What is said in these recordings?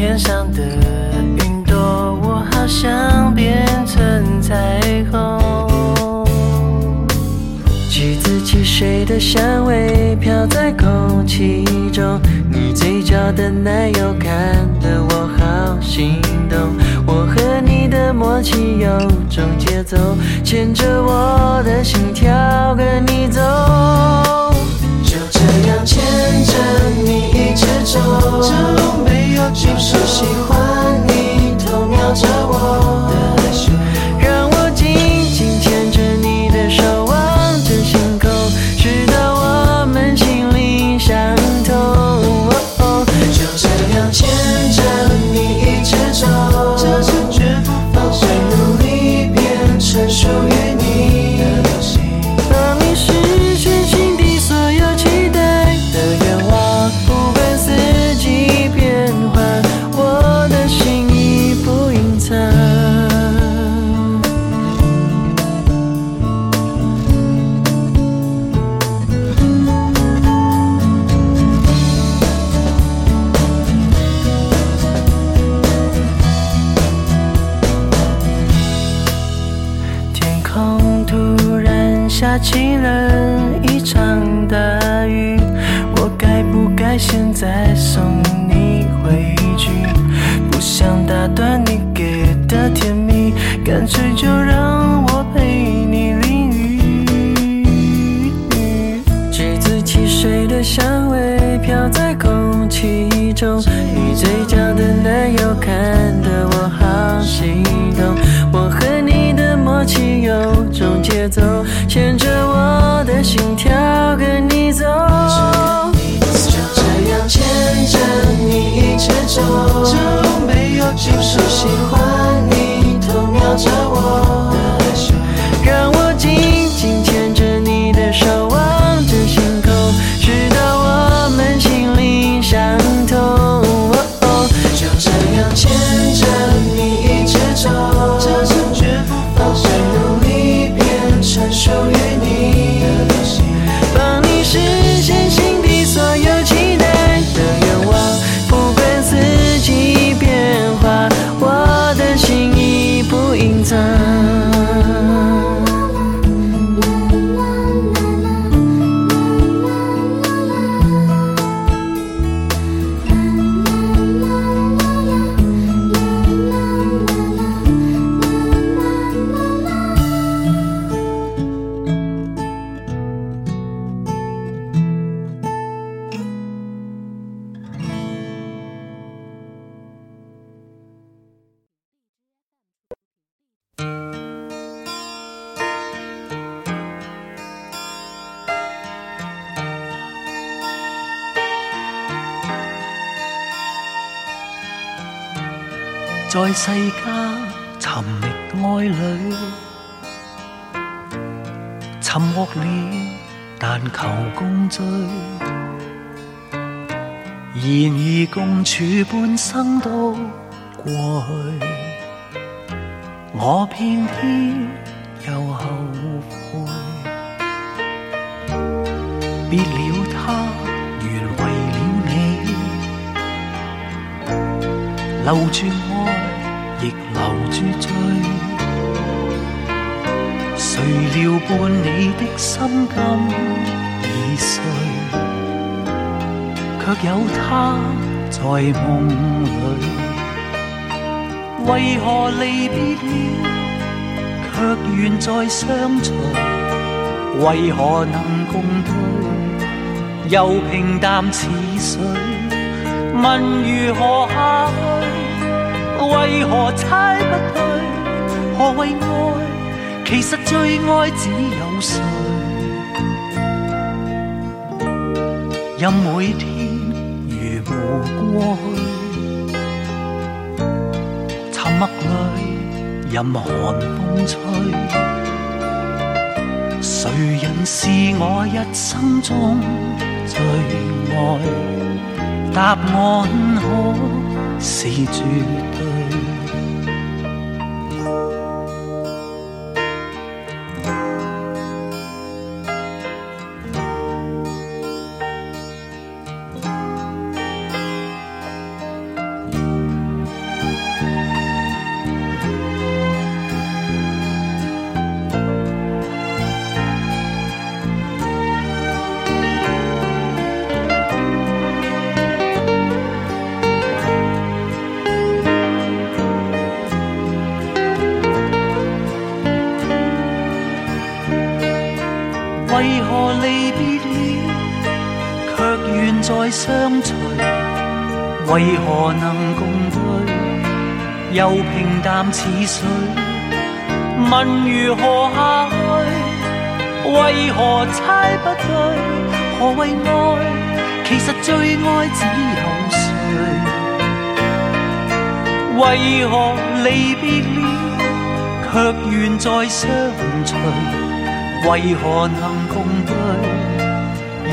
天上的云朵，我好想变成彩虹。橘子汽水的香味飘在空气中，你嘴角的奶油看得我好心动。我和你的默契有种节奏，牵着我的心跳跟你走，就这样牵着你一直走。就是喜欢你，偷瞄着我。就让我陪你淋雨，橘子汽水的香味飘在空气中，你嘴角的奶油看得我好心动。我和你的默契有种节奏，牵着我的心跳跟你走。就这样牵着你一直走，就没有尽头。喜欢。着我。在世间寻觅爱侣，沉默了，但求共聚。然而共处半生都过去，我偏偏又后悔，别了他，原为了你，留住我。住醉，谁料伴你的心今已碎，却有他在梦里。为何离别了，却愿再相随？为何能共对，又平淡似水？问如何下。为何猜不对？何谓爱？其实最爱只有谁？任每天如无过去，沉默里任寒风吹。谁人是我一生中最爱？答案可是绝对。为何能共对，又平淡似水？问如何下去？为何猜不对？何谓爱？其实最爱只有谁？为何离别了，却愿再相聚？为何能共对，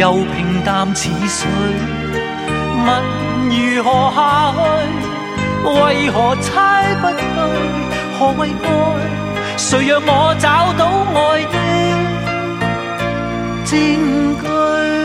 又平淡似水？问。如何下去？为何猜不对？何谓爱？谁让我找到爱的证据？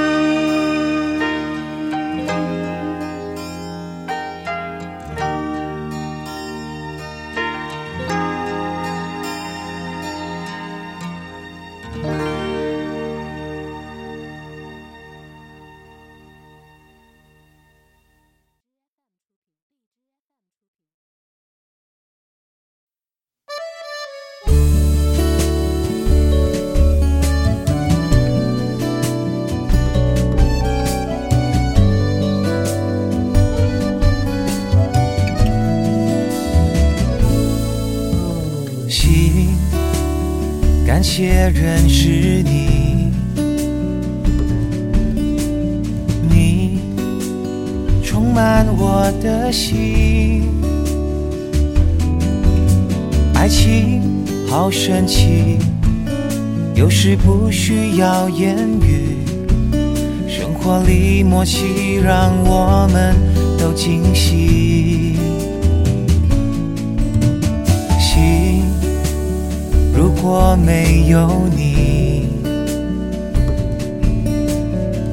别人是你，你充满我的心，爱情好神奇，有时不需要言语，生活里默契让我们都惊喜。如果没有你，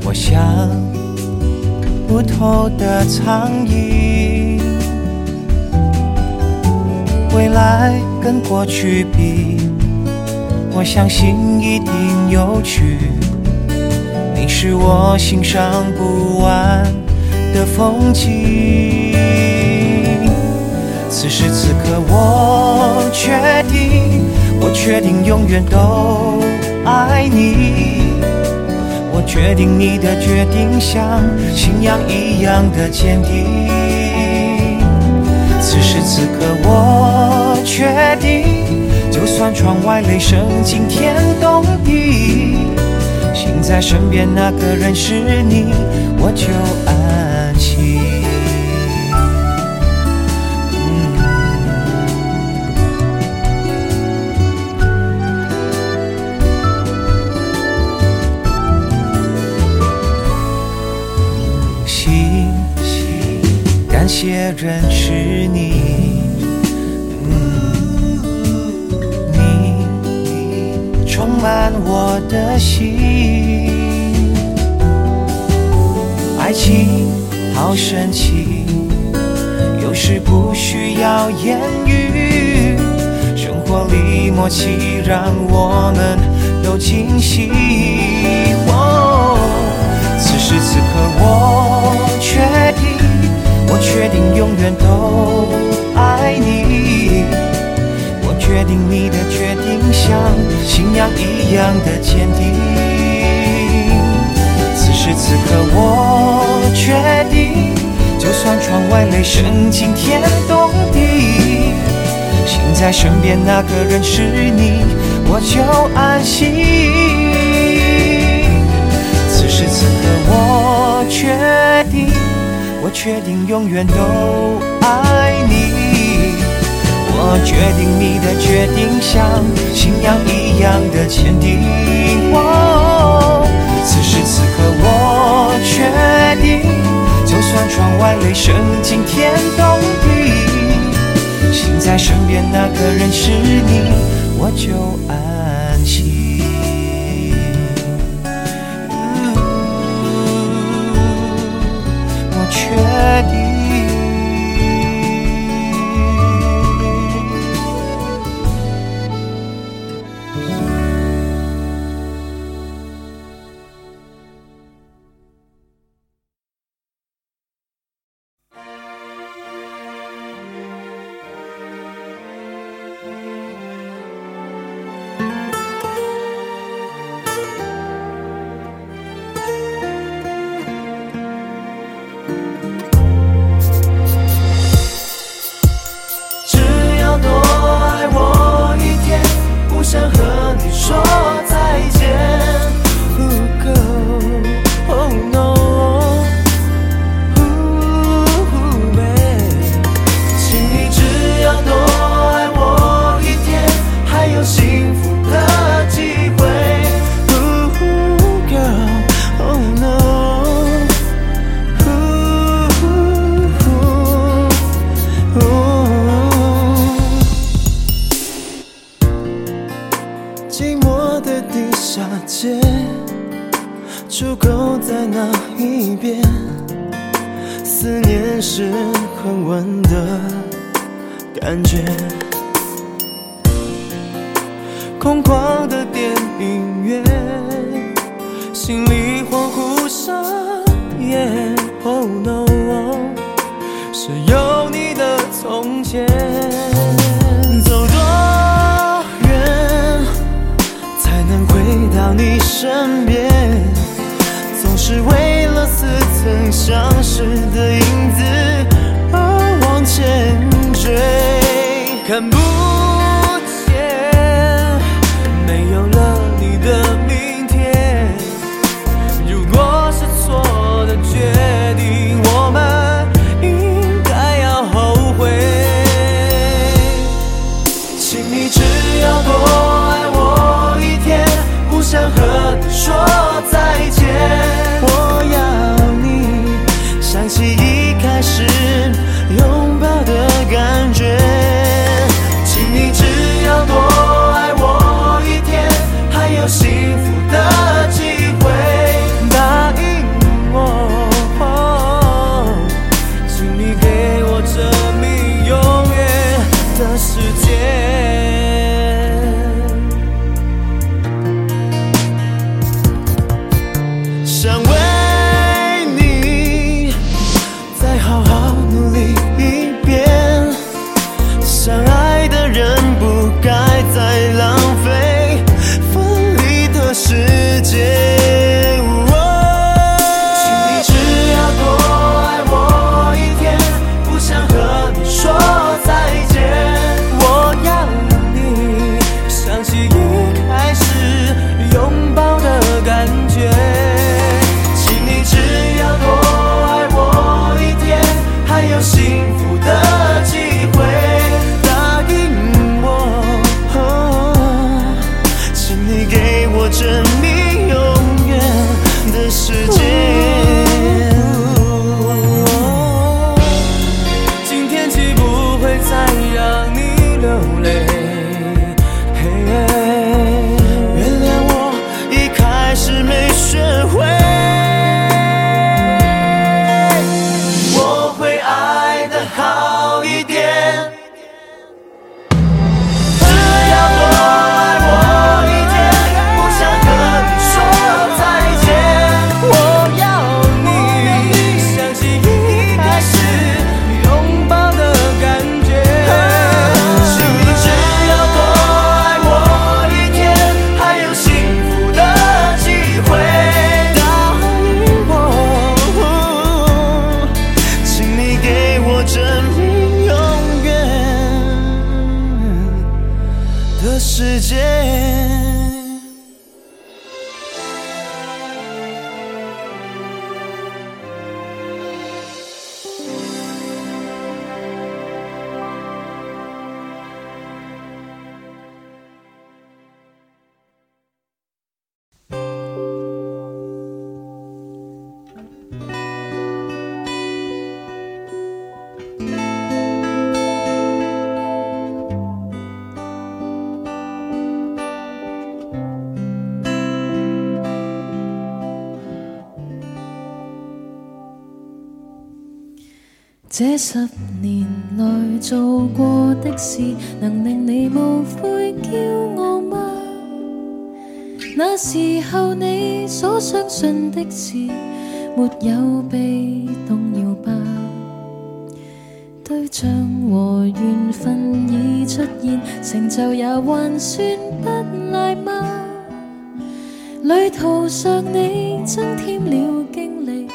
我像不透的苍蝇。未来跟过去比，我相信一定有趣。你是我欣赏不完的风景。此时此刻，我确定。确定永远都爱你，我确定你的决定像信仰一样的坚定。此时此刻我确定，就算窗外雷声惊天动地，幸在身边那个人是你，我就爱。感些人是你，你充满我的心。爱情好神奇，有时不需要言语，生活里默契让我们都惊喜。此时此刻，我确定。我确定永远都爱你，我确定你的决定像信仰一样的坚定。此时此刻我确定，就算窗外雷声惊天动地，现在身边那个人是你，我就安心。此时此刻我确定。我确定永远都爱你，我决定你的决定像信仰一样的坚定。哦，此时此刻我确定，就算窗外雷声惊天动地，心在身边那个人是你。是很稳的感觉，空旷的电影院，心里恍惚上演。Oh no，是有你的从前。走多远才能回到你身边？总是为了似曾相识的影子。谁看不？这十年来做过的事，能令你无悔骄傲吗？那时候你所相信的事，没有被动摇吧？对象和缘份已出现，成就也还算不赖吗？旅途上你增添了经历，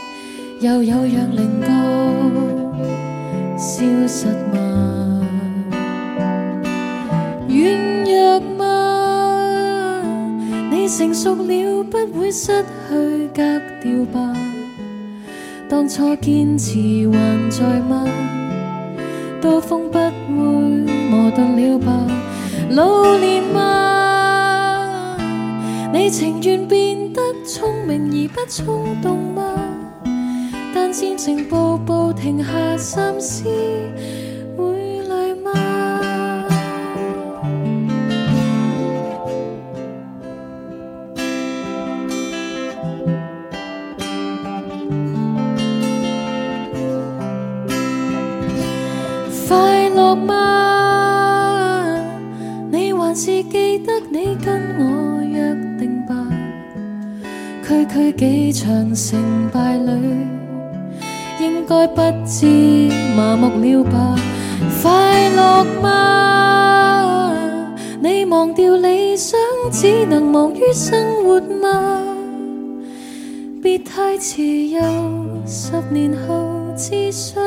又有让另个。消失吗？软弱吗？你成熟了不会失去格调吧？当初坚持还在吗？刀锋不会磨钝了吧？老练吗？你情愿变得聪明而不冲动吗？渐行步步停下，心思。了吧，快乐吗？你忘掉理想，只能忙于生活吗？别太迟又十年后只想。